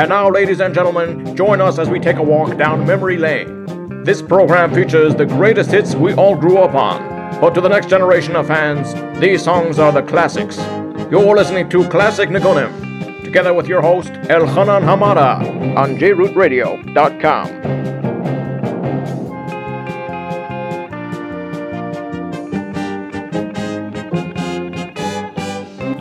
And now, ladies and gentlemen, join us as we take a walk down memory lane. This program features the greatest hits we all grew up on. But to the next generation of fans, these songs are the classics. You're listening to Classic Nigunim, together with your host, Elchanan Hamada, on jrootradio.com.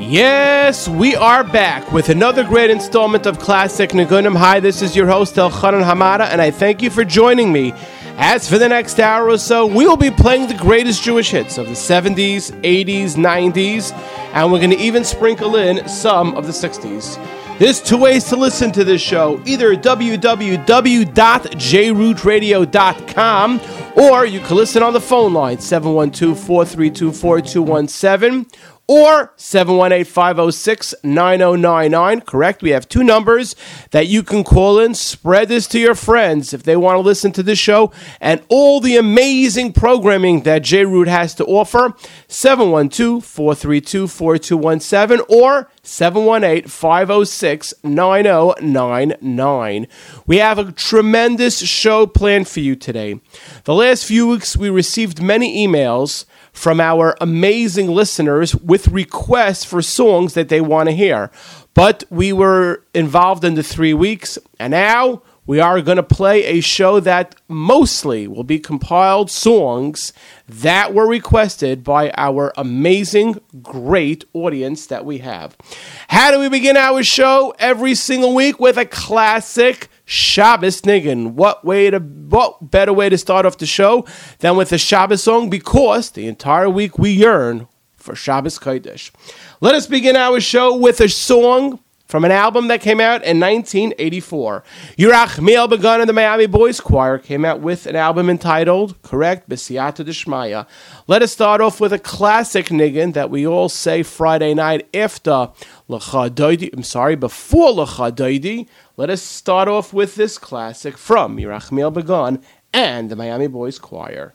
Yes, we are back with another great installment of Classic Nigunim. Hi, this is your host Elchanan Hamada, and I thank you for joining me. As for the next hour or so, we will be playing the greatest Jewish hits of the 70s, 80s, 90s, and we're going to even sprinkle in some of the 60s. There's two ways to listen to this show either www.jrootradio.com or you can listen on the phone line 712 432 4217 or 718-506-9099. Correct? We have two numbers that you can call in. Spread this to your friends if they want to listen to this show and all the amazing programming that J Root has to offer. 712-432-4217 or 718-506-9099. We have a tremendous show planned for you today. The last few weeks we received many emails from our amazing listeners with requests for songs that they want to hear. But we were involved in the three weeks, and now we are going to play a show that mostly will be compiled songs that were requested by our amazing, great audience that we have. How do we begin our show every single week with a classic? Shabbos Niggin. What way to what better way to start off the show than with a Shabbos song? Because the entire week we yearn for Shabbos Kodesh. Let us begin our show with a song from an album that came out in 1984. Yerachmiel Begun and the Miami Boys Choir came out with an album entitled, correct, B'siyata Deshmaya. Let us start off with a classic niggin that we all say Friday night after I'm sorry, before L'cha let us start off with this classic from Yerachmiel Begun and the Miami Boys Choir.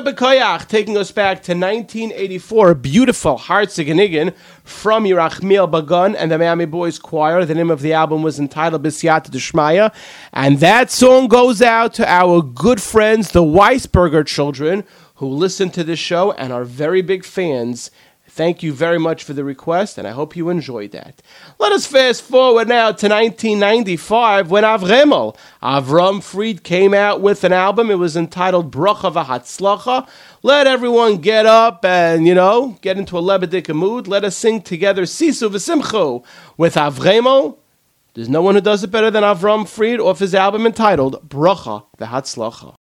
Taking us back to 1984. Beautiful Hartzigenigan from Yerachmiel Begun and the Miami Boys Choir. The name of the album was entitled B'siyata Deshmaya. And that song goes out to our good friends, the Weisberger children, who listen to this show and are very big fans. Thank you very much for the request, and I hope you enjoyed that. Let us fast forward now to 1995 when Avremel, Avram Fried, came out with an album. It was entitled Bracha V'Hatzlacha. Let everyone get up and, you know, get into a lebedika mood. Let us sing together Sisu V'Simchu with Avremel. There's no one who does it better than Avram Fried off his album entitled Bracha V'Hatzlacha.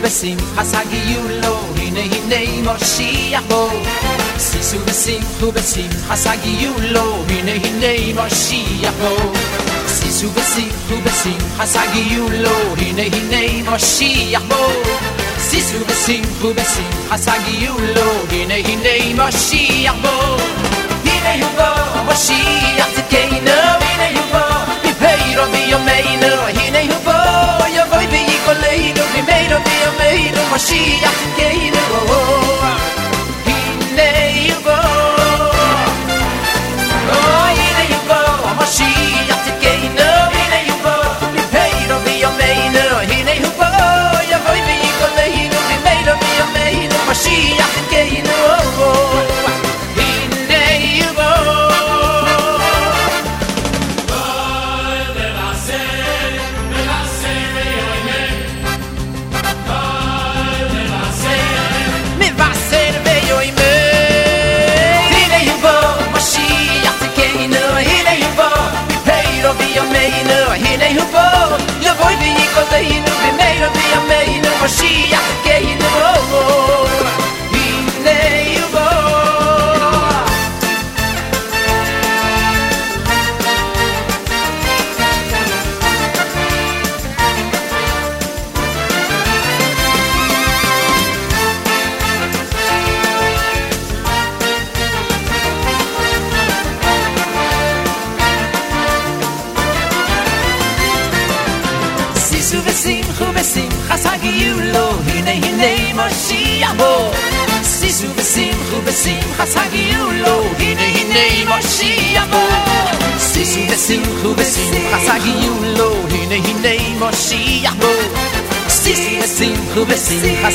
בשמחה שגיו לו, הנה הנה מושיח בו. שישו ושמחו בשמחה שגיו לו, הנה הנה מושיח בו. שישו ושמחו בשמחה שגיו לו, הנה הנה מושיח בו. שישו ושמחו בשמחה שגיו לו, הנה הנה מושיח בו. הנה הוא בו, מושיח צדקנו, הנה הוא בו, מפי silla que iré.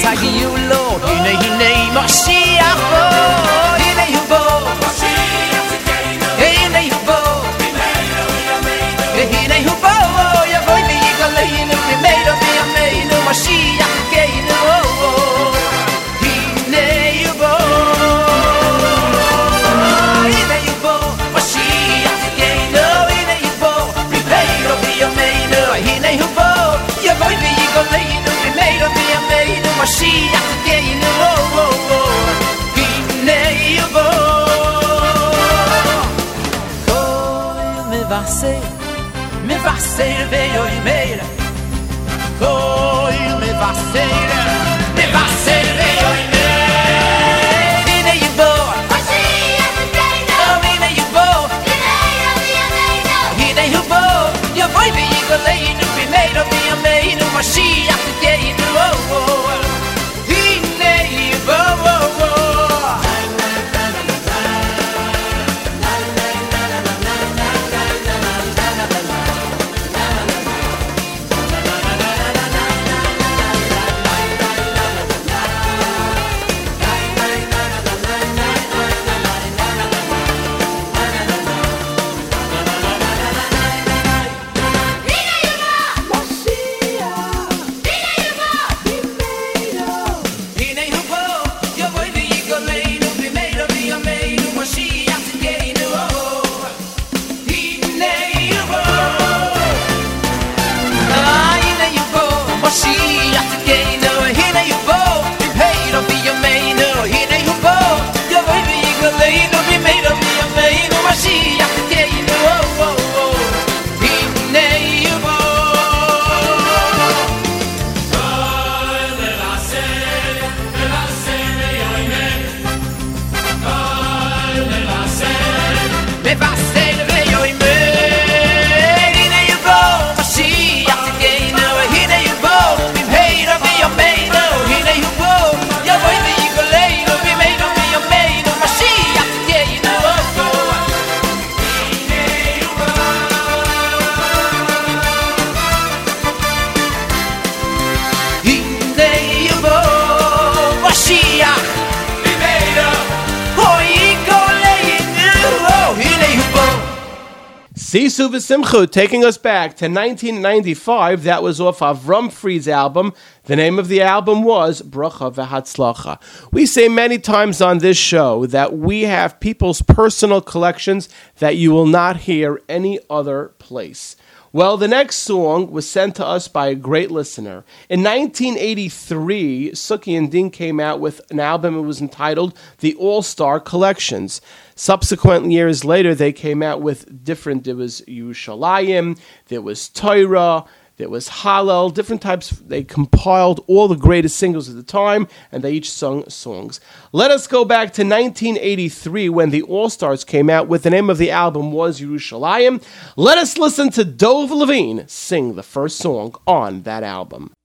That's how you look. Sisu V'Simchu, taking us back to 1995. That was off Avram Fried's album. The name of the album was Bracha V'Hatzlacha. We say many times on this show that we have people's personal collections that you will not hear any other place. Well, the next song was sent to us by a great listener. In 1983, Suki and Ding came out with an album. It was entitled The All Star Collections. Subsequent years later, they came out with different. There was Yerushalayim, there was Torah, there was Hallel, different types. They compiled all the greatest singles at the time, and they each sung songs. Let us go back to 1983 when the All Stars came out with the name of the album was Yerushalayim. Let us listen to Dov Levine sing the first song on that album.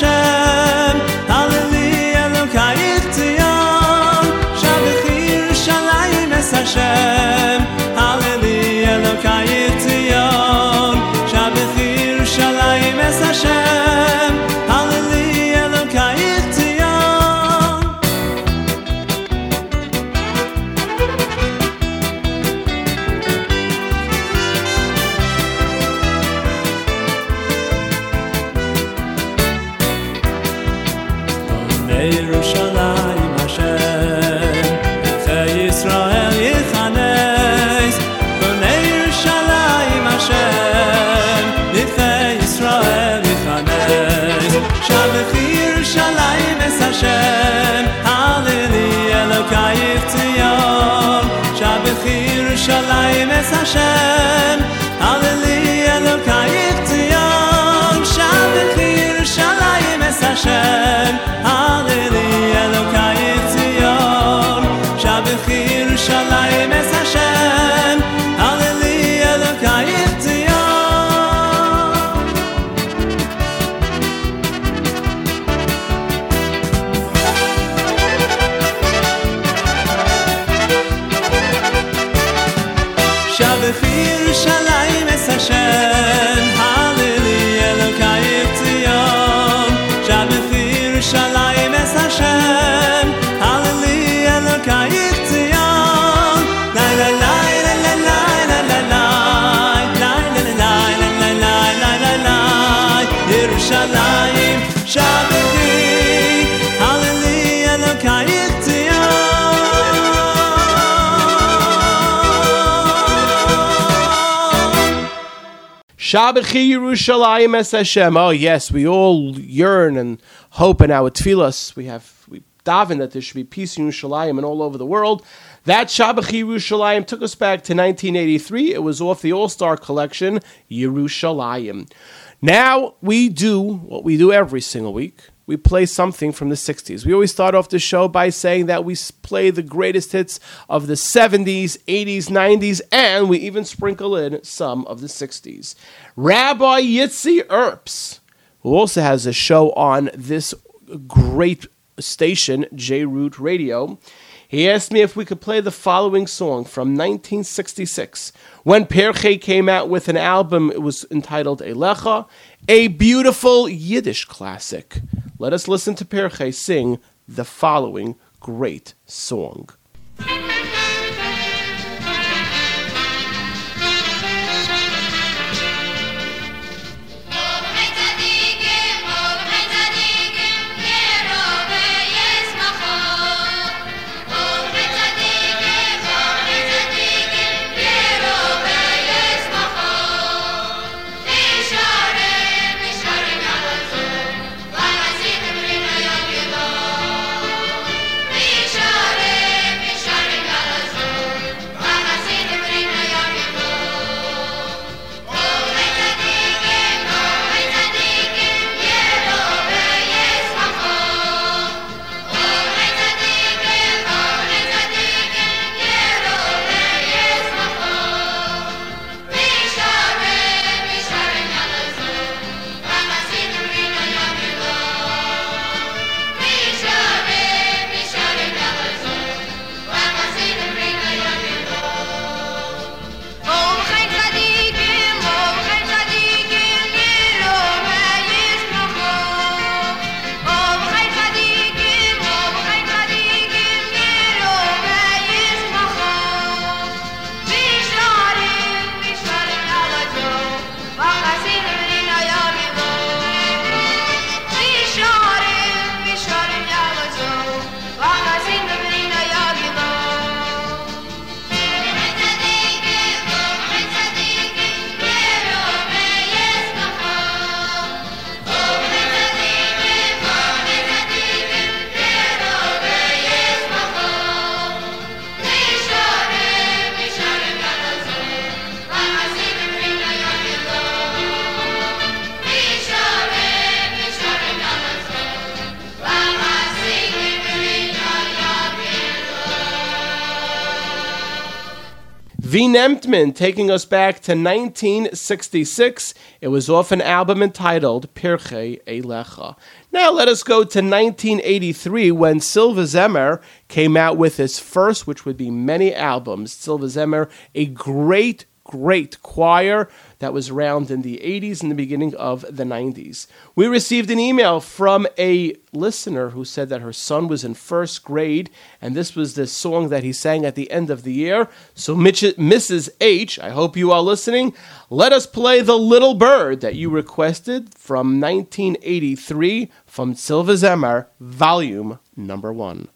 shine. Yerushalayim es Hashem. Oh yes, we all yearn and hope in our tefillas. We have we daven that there should be peace in Yerushalayim and all over the world. That Shabbat Yerushalayim took us back to 1983. It was off the All Star collection Yerushalayim. Now we do what we do every single week. We play something from the 60s. We always start off the show by saying that we play the greatest hits of the 70s, 80s, 90s, and we even sprinkle in some of the 60s. Rabbi Yitzi Earps, who also has a show on this great station, J Root Radio, he asked me if we could play the following song from 1966. When Pirchei came out with an album, it was entitled Elecha, a beautiful Yiddish classic. Let us listen to Pirchei sing the following great song. Nemptman taking us back to 1966. It was off an album entitled Pirchei Elecha. Now let us go to 1983 when Tzlil V'Zemer came out with his first, which would be many albums. Tzlil V'Zemer, a great, great choir that was around in the 80s and the beginning of the 90s. We received an email from a listener who said that her son was in first grade, and this was the song that he sang at the end of the year. So, Mitch, Mrs. H, I hope you are listening. Let us play The Little Bird that you requested from 1983 from Tzlil V'Zemer, volume number one.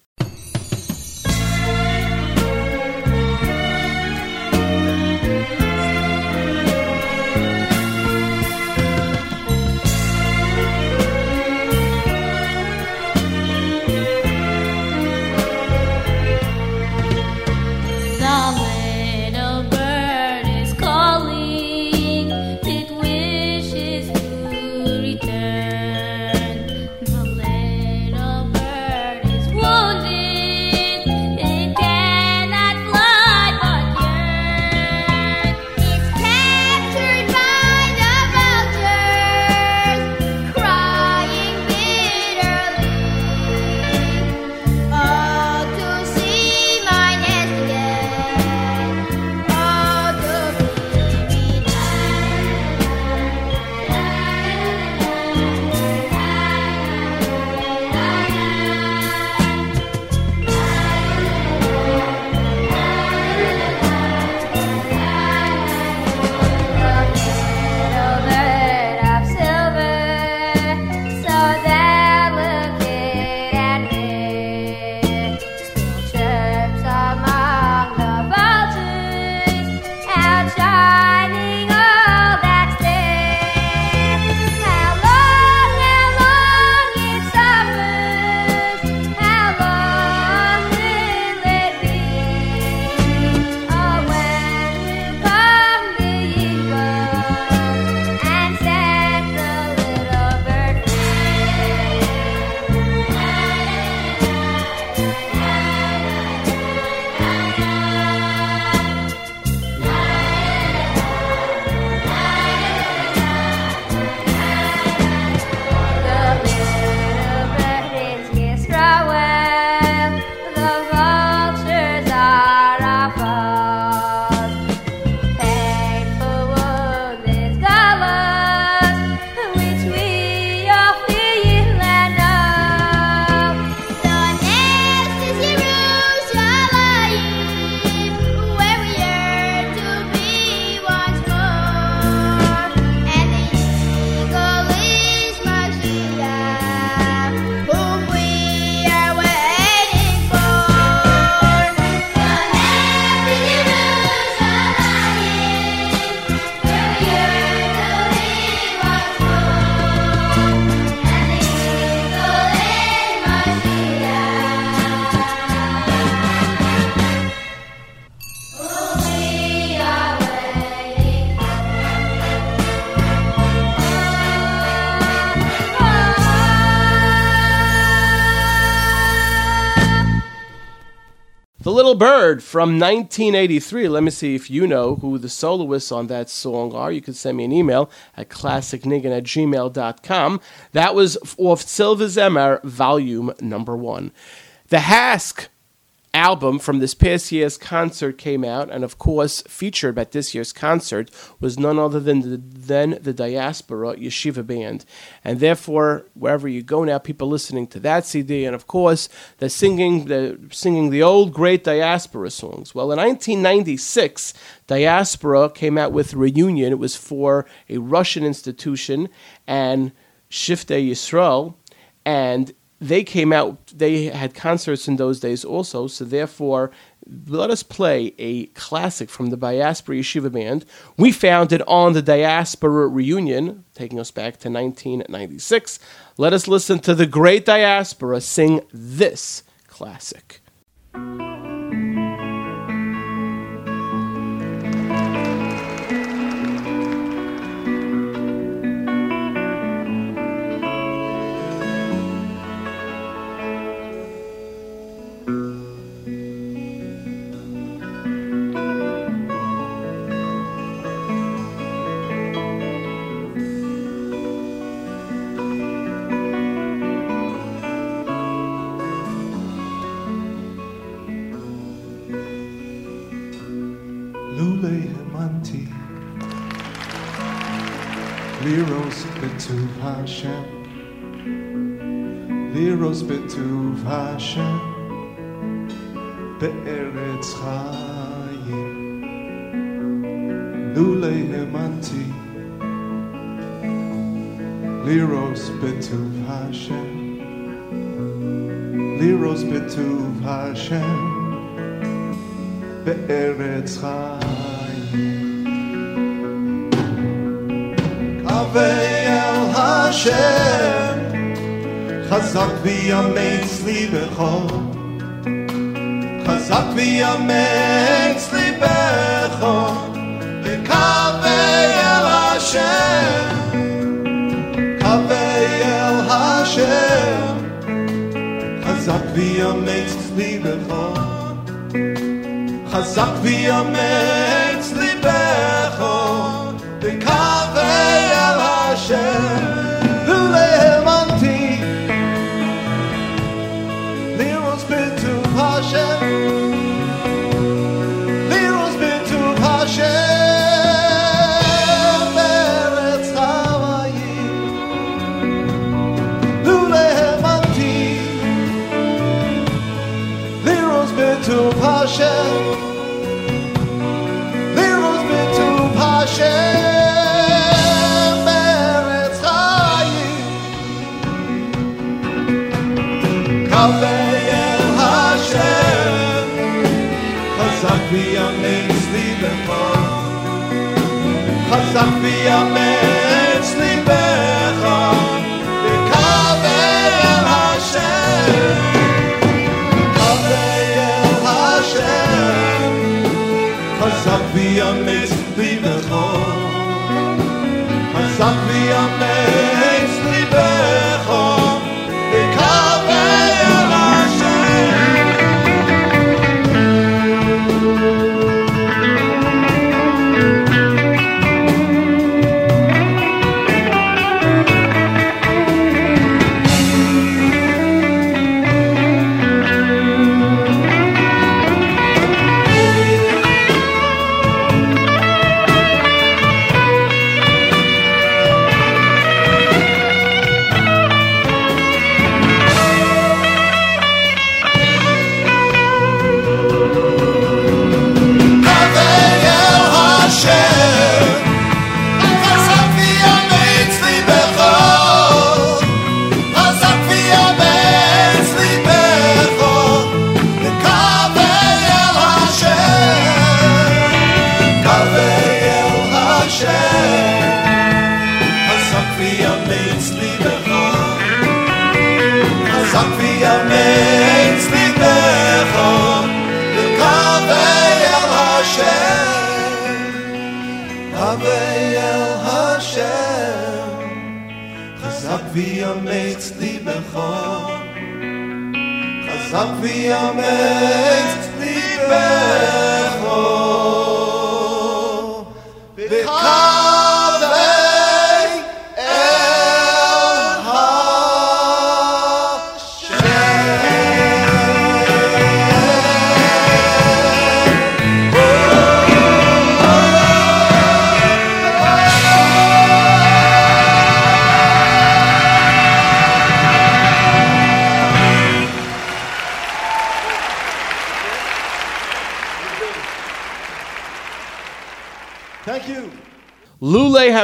Little Bird from 1983. Let me see if you know who the soloists on that song are. You can send me an email at classicniggin at gmail.com. That was off Tzlil V'Zemer, volume number one. The HASC album from this past year's concert came out, and of course, featured at this year's concert was none other than the, then the Diaspora Yeshiva Band. And therefore, wherever you go now, people listening to that CD, and of course, they're singing the, singing the old great Diaspora songs. Well, in 1996, Diaspora came out with Reunion. It was for a Russian institution and Shiftei Yisrael, and they came out, they had concerts in those days also, so therefore, let us play a classic from the Diaspora Yeshiva Band. We found it on the Diaspora Reunion, taking us back to 1996. Let us listen to the great Diaspora sing this classic. heroes betuv Hashem be'eretz chayim lulei hemanti liros betuv Hashem. Liros betuv Hashem be'eretz chayim kavei el Hashem. חזק ויאמץ ליבך, חזק ויאמץ ליבך, וקווי אל השם, קווי אל השם, חזק ויאמץ ליבך, חזק ויאמץ ליבך, וקווי אל השם, dann wir entspringen der kabeler haschen weil wir haschen was op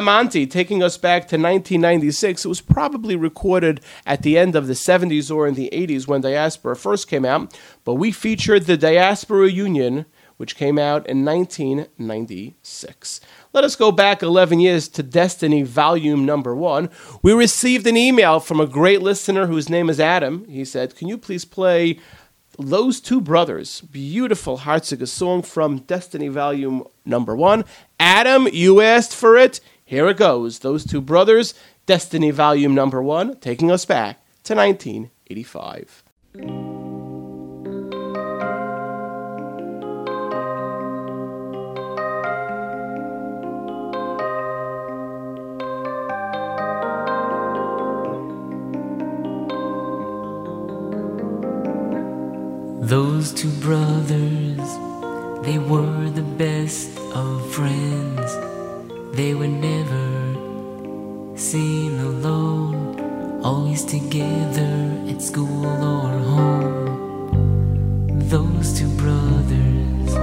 Hamanti taking us back to 1996. It was probably recorded at the end of the 70s or in the 80s when Diaspora first came out, but we featured the Diaspora Union, which came out in 1996. Let us go back 11 years to Destiny Volume Number One. We received an email from a great listener whose name is Adam. He said, Can you please play those two brothers, beautiful Hartziga song from Destiny Volume Number One. Adam, you asked for it. Here it goes. Those two brothers, Destiny Volume Number One, taking us back to 1985. Those two brothers, they were the best of friends. They were never seen alone, always together at school or home. Those two brothers.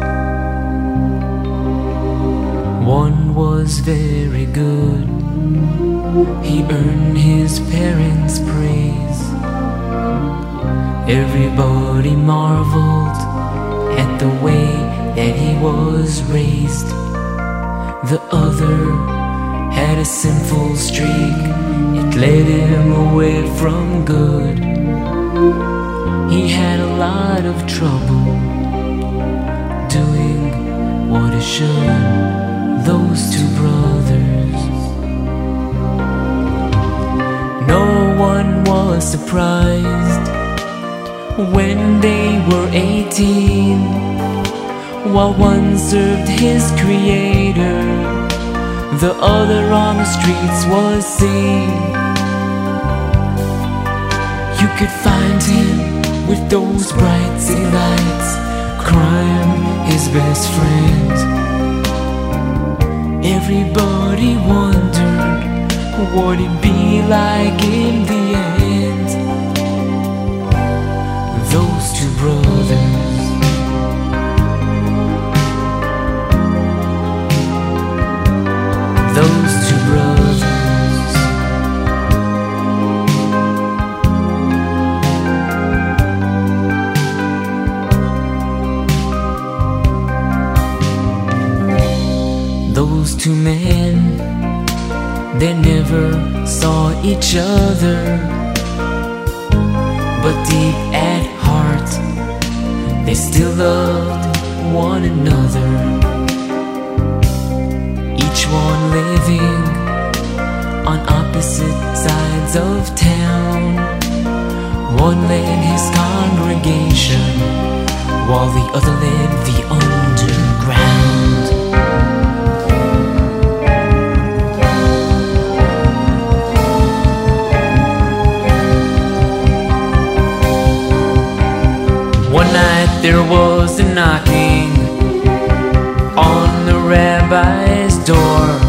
One was very good, he earned his parents' praise. Everybody marveled at the way that he was raised. The other had a sinful streak, it led him away from good. He had a lot of trouble doing what he should. Those two brothers. No one was surprised when they were 18 while one served his creator. The other on the streets was seen. You could find him with those bright city lights. Crime his best friend. Everybody wondered what it'd be like in the Those two brothers. Those two men, they never saw each other but deep at heart they still loved one another living on opposite sides of town one led his congregation while the other led the underground One night there was a knocking on the rabbi's door.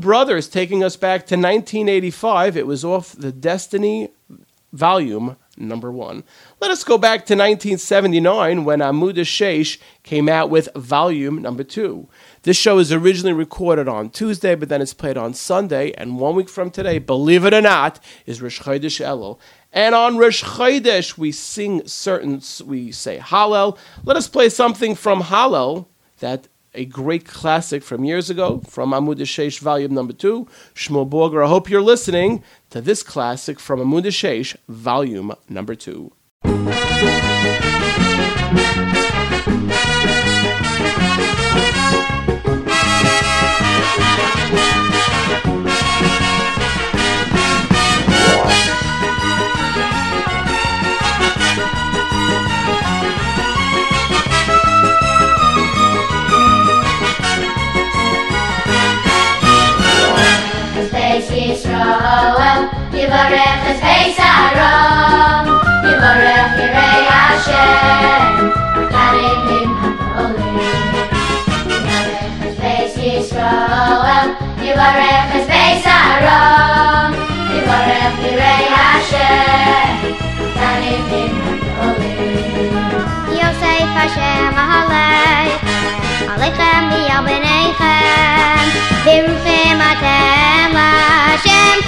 Brothers taking us back to 1985. It was off the Destiny volume number one. Let us go back to 1979 when Amud Sheish came out with volume number two. This show is originally recorded on Tuesday, but then it's played on Sunday. And one week from today, believe it or not, is Rosh Chodesh Elul. And on Rosh Chodesh, we sing certain, we say Hallel. Let us play something from Hallel that a great classic from years ago, from Amud Sheish, volume number two. Shmuel Borger, I hope you're listening to this classic from Amud Sheish, volume number two. Yivarech es Beis Aram, Yivarech Yirei Hashem, Karim Him HaGolim. Yivarech es Beis Yisrael, Yivarech es Beis Aram, Yivarech Yirei Hashem, Karim Him HaGolim. Yosef Hashem Ahalei, Aleichem v'yal b'neichem, Birufim atem Hashem,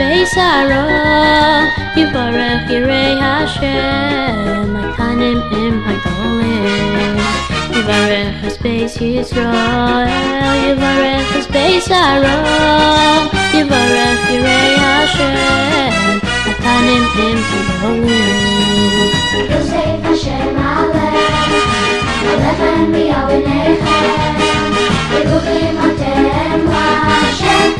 space I. You are a Kirei Hashem, my Tanim in my Dolim. You are a space Yisrael, you are a space I. You are a Kirei Hashem, my Tanim in my Dolim. Yosef Hashem Alech, Alechem Yahweh Nechem, Yeruchim Atem Hashem.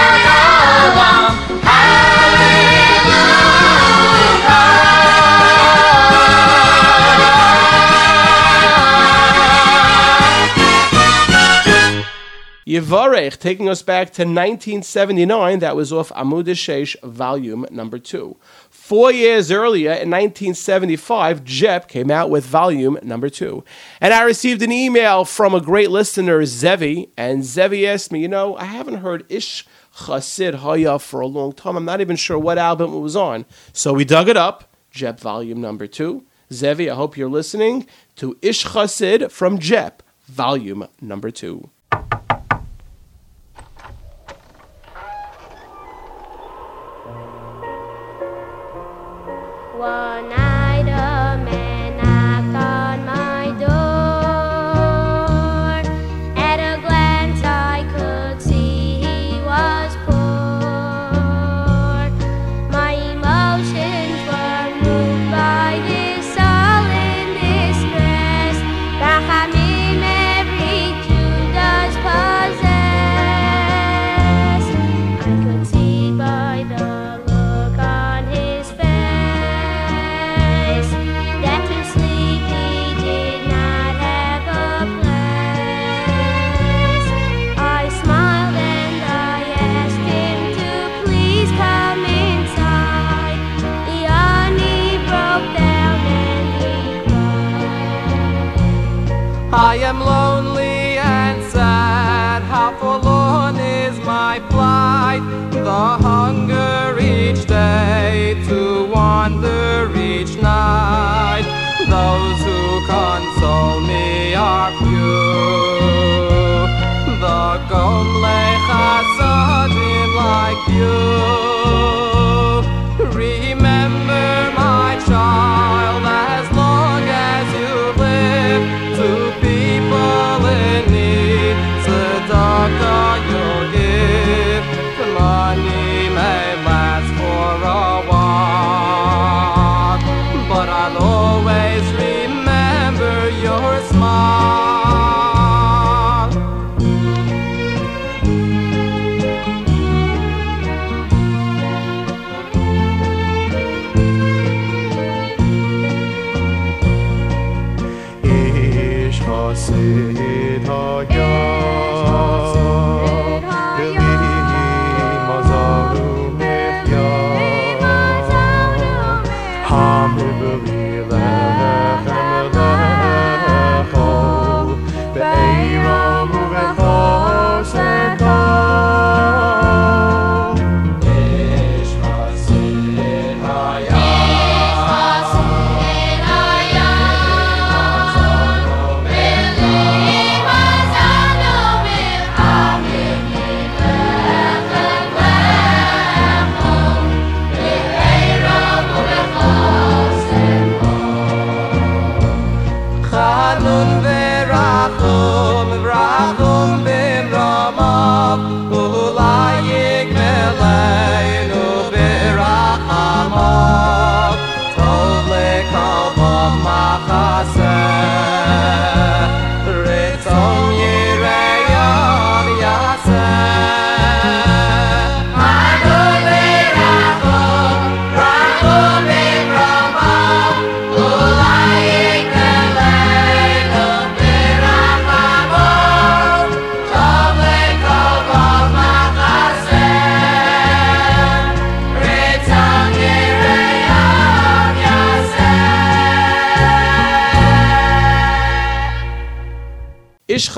Yivarech, taking us back to 1979, that was off Amud Shesh, volume number two. Four years earlier, in 1975, JEP came out with volume number two. And I received an email from a great listener, Zevi, and Zevi asked me, you know, I haven't heard Ish Chasid Haya for a long time. I'm not even sure what album it was on. So we dug it up, JEP volume number two. Zevi, I hope you're listening to Ish Chasid from JEP, volume number two. One you.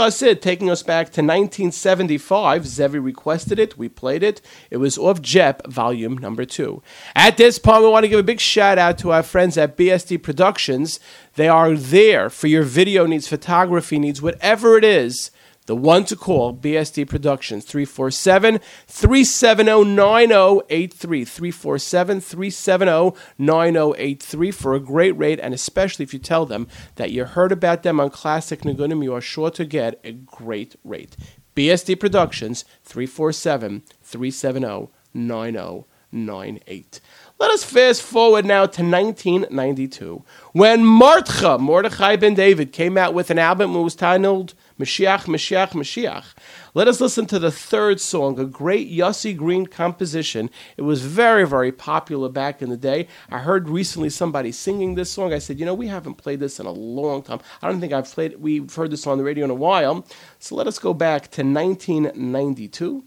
Chassid, taking us back to 1975. Zevi requested it. We played it. It was off JEP, volume number two. At this point, we want to give a big shout out to our friends at BSD Productions. They are there for your video needs, photography needs, whatever it is. The one to call, BSD Productions, 347 370 9083. 347 370 9083 for a great rate, and especially if you tell them that you heard about them on Classic Nigunim, you are sure to get a great rate. BSD Productions, 347 370 9098. Let us fast forward now to 1992, when Martcha, Mordechai ben David, came out with an album that was titled Mashiach, Mashiach, Mashiach. Let us listen to the third song, a great Yossi Green composition. It was very, very popular back in the day. I heard recently somebody singing this song. I said, you know, we haven't played this in a long time. I don't think I've played. We've heard this on the radio in a while. So let us go back to 1992.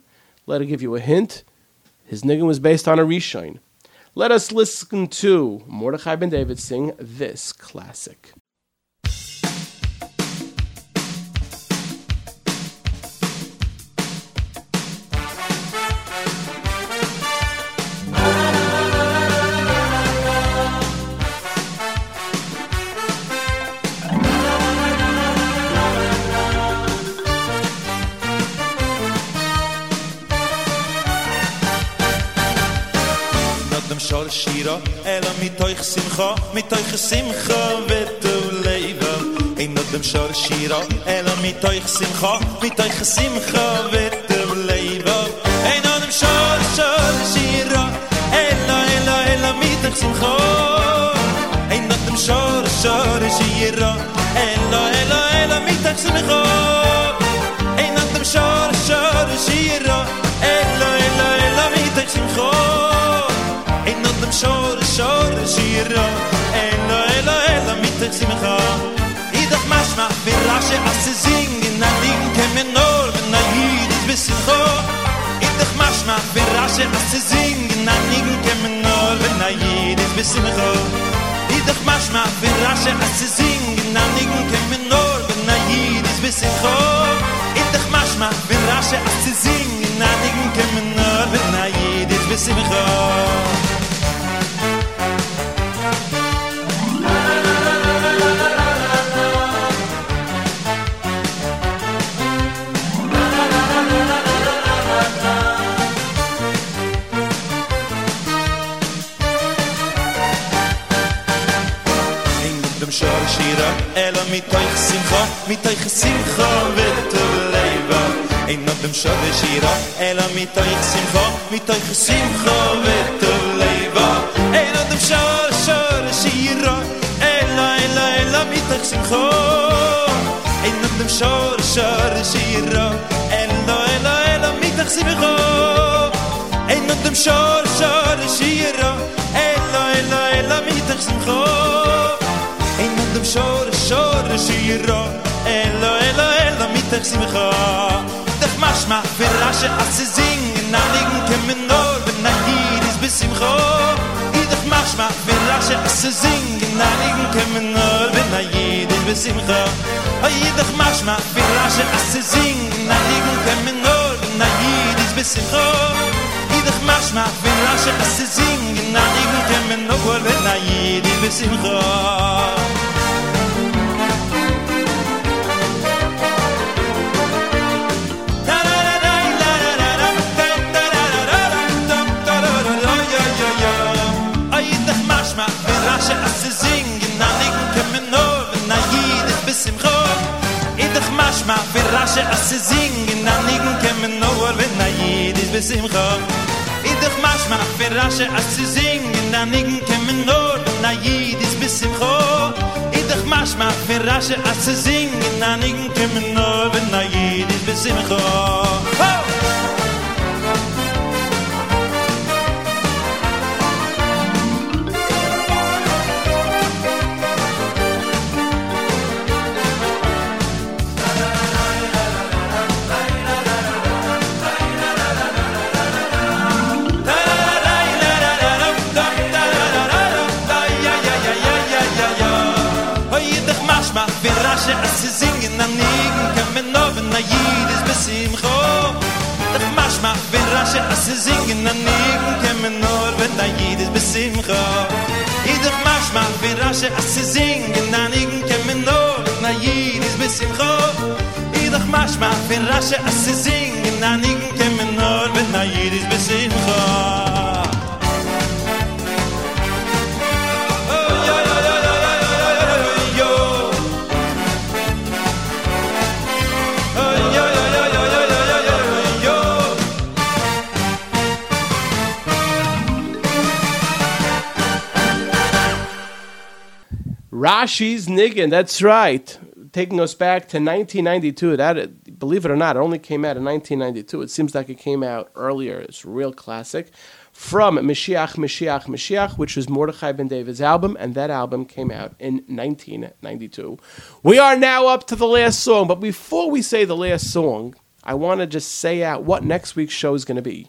Let me give you a hint. His nigun was based on a Rishon. Let us listen to Mordechai ben David sing this classic. Simcha mit euch simcha vet du leben in not dem shor shira ela mit euch simcha mit euch simcha vet du leben in not dem shor shor shira ela ela ela mit euch simcha in not dem shor shor shira ela ela ela mit euch simcha in not dem shor shor shira shor shiro elo elo elo mit tsim kha i dakh mash ma bin rash as zing in na ding kem en na yid bis kho i dakh mash ma bin rash as zing in na ding kem en na yid bis kho i dakh mash ma bin rash as zing in na ding kem en na yid bis kho i dakh mash ma bin rash as zing in na ding kem en na yid bis kho shira ela mit euch simcha mit euch simcha vet leva in dem shor shira ela mit euch simcha mit euch simcha vet leva in dem shor shor shira ela ela ela mit euch simcha in dem shor shor shira ela ela ela mit euch simcha in dem shor shor shira elo elo elo mit der simcha doch mach ma rasche as ze singen. Na liegen kemen nur wenn na hier is bis simcha i doch mach ma rasche as ze singen. Na liegen kemen nur wenn na hier is bis simcha i doch mach ma rasche as ze singen. Na liegen kemen nur wenn na hier is bis simcha i doch mach ma rasche as ze singen. Na liegen kemen nur wenn na hier is bis simcha Ma besimcha it doch mach ma ferashe as zu singen da nigen kemen nur na jed is besimcha it doch mach ma ferashe as zu singen da nigen kemen nur na jed is besimcha hey! as asse singen an nigen kemen nur wenn da jedes besim ga Jeder mach man wir asse asse singen an nigen kemen nur wenn da jedes besim ga Jeder mach man wir asse asse singen an nigen kemen nur wenn da jedes besim Rashi's Nigun, that's right. Taking us back to 1992. That, believe it or not, it only came out in 1992. It seems like it came out earlier. It's a real classic. From Mashiach, Mashiach, Mashiach, which was Mordechai ben David's album, and that album came out in 1992. We are now up to the last song, but before we say the last song, I want to just say out what next week's show is going to be.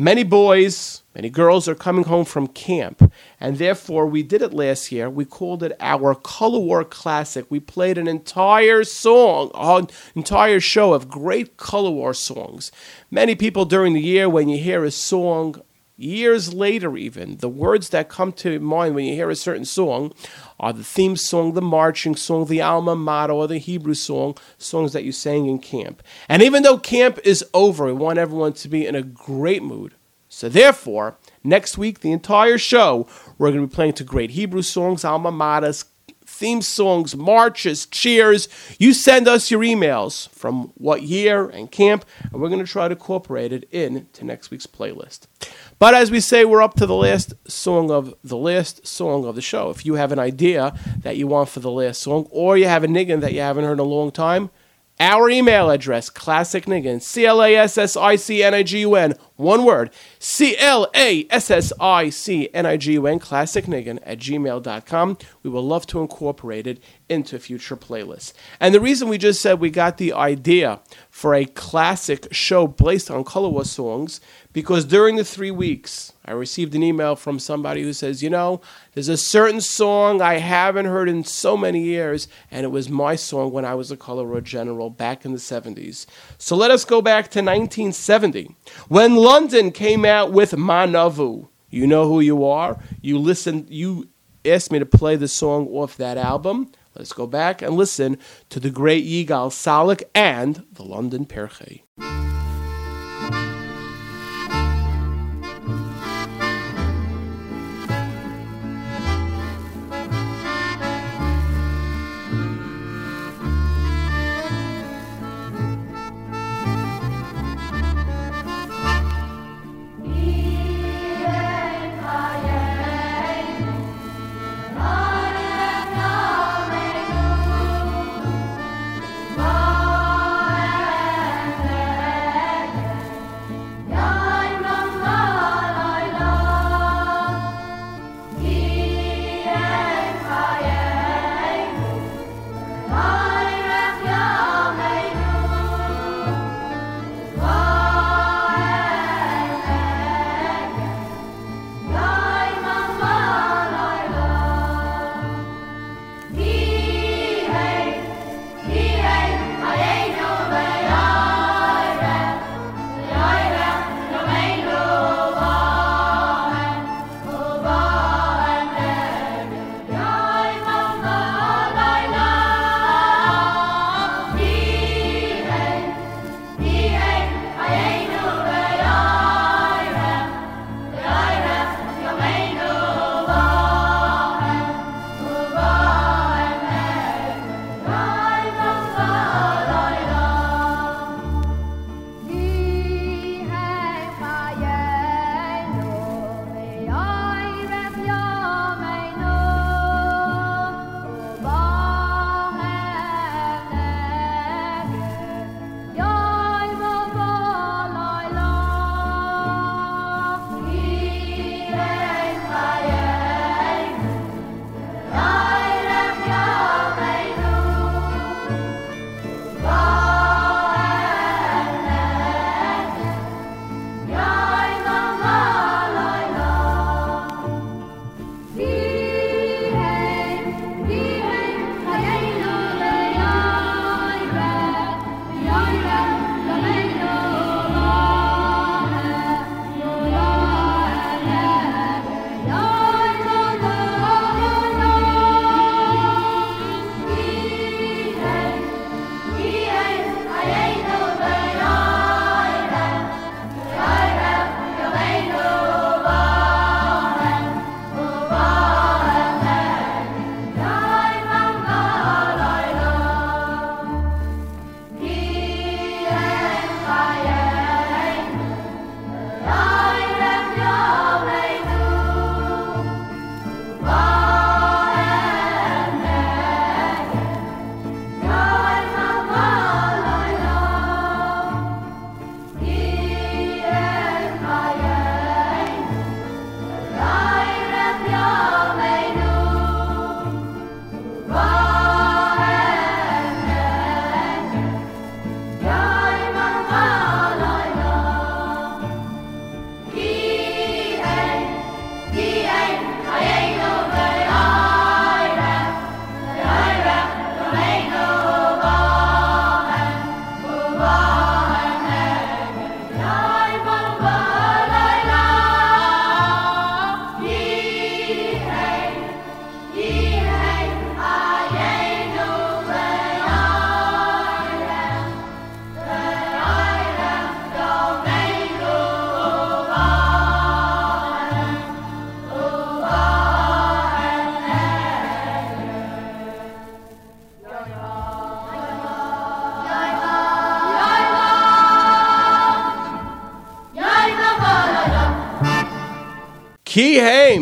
Many boys, many girls are coming home from camp, and therefore we did it last year. We called it our Color War Classic. We played an entire song, an entire show of great Color War songs. Many people during the year, when you hear a song, years later even, the words that come to mind when you hear a certain song are the theme song, the marching song, the alma mater, or the Hebrew song, songs that you sang in camp. And even though camp is over, we want everyone to be in a great mood. So therefore, next week, the entire show, we're going to be playing to great Hebrew songs, alma maters, theme songs, marches, cheers. You send us your emails from what year and camp, and we're going to try to incorporate it into next week's playlist. But as we say, we're up to the last song of the last song of the show. If you have an idea that you want for the last song, or you have a nigun that you haven't heard in a long time, our email address, Classic Nigun, C L A S S I C N I G U N, one word, C L A S S I C N I G U N, Classic Nigun at gmail.com. We will love to incorporate it into future playlists. And the reason we just said we got the idea for a classic show based on Color War songs, because during the three weeks, I received an email from somebody who says, you know, there's a certain song I haven't heard in so many years, and it was my song when I was a Color War General back in the 70s. So let us go back to 1970, when London came out with Manavu. You know who you are. You listen. You asked me to play the song off that album. Let's go back and listen to the great Yigal Calek and the London Pirchei.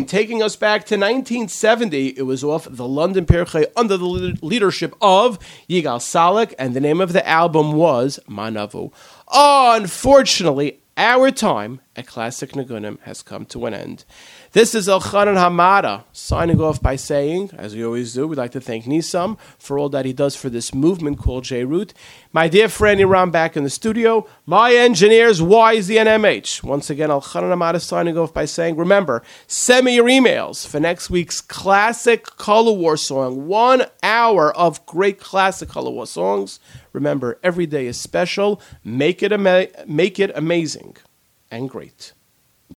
Taking us back to 1970. It was off the London Pirchei under the leadership of Yigal Calek, and the name of the album was Manavu. Unfortunately, our time at Classic Nigunim has come to an end. This is Elchanan Hamada signing off by saying, as we always do, we'd like to thank Nisam for all that he does for this movement called J Root. My dear friend Iran back in the studio, my engineers, YZ and MH. Once again, Elchanan Hamada signing off by saying, remember, send me your emails for next week's classic Color War song. One hour of great classic Color War songs. Remember, every day is special. Make it, ama- make it amazing and great.